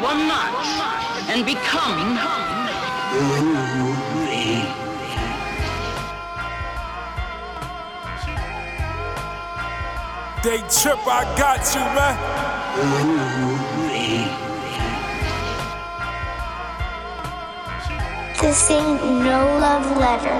one notch and become Day Tripper, I got you, man. This ain't no love letter.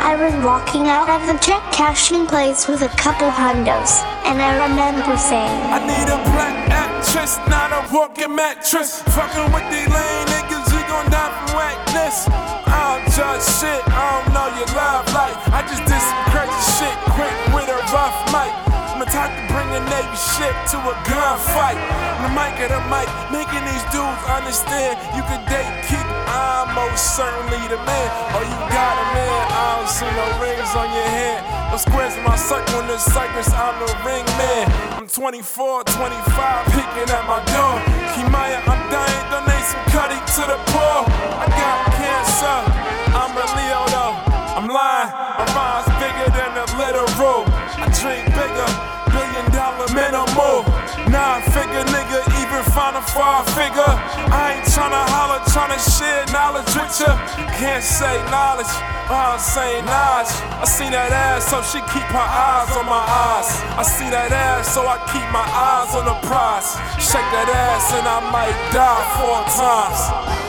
I was walking out of the check cashing place with a couple hundos, and I remember saying, I need a black actress, not a walking mattress. Fucking with these lame niggas, we gon' die from whackness. I don't judge shit, I don't know your love life. I just did some crazy shit quick with a rough mic. I'm the type to bring a Navy ship to a gunfight. The mic at the mic, making these dudes understand you can date, Keek. I'm most certainly the man. Oh, you got a man. I don't see no rings on your hand. No squares in my circle in the Cypress. I'm the ring man. I'm 24, 25, peeking at my door. Kimaya, I'm dying. Donate some cutty to the poor. I got cancer. I'm a Leo though. I'm lying. My mind's bigger than the literal. I drink bigger, billion dollar minimal. Nine figure nigga, even find a five figure. I tryna holler, tryna share knowledge with ya. Can't say knowledge, I'm saying knowledge. I seen that ass, so she keep her eyes on my eyes. I see that ass, so I keep my eyes on the prize. Shake that ass, and I might die four times.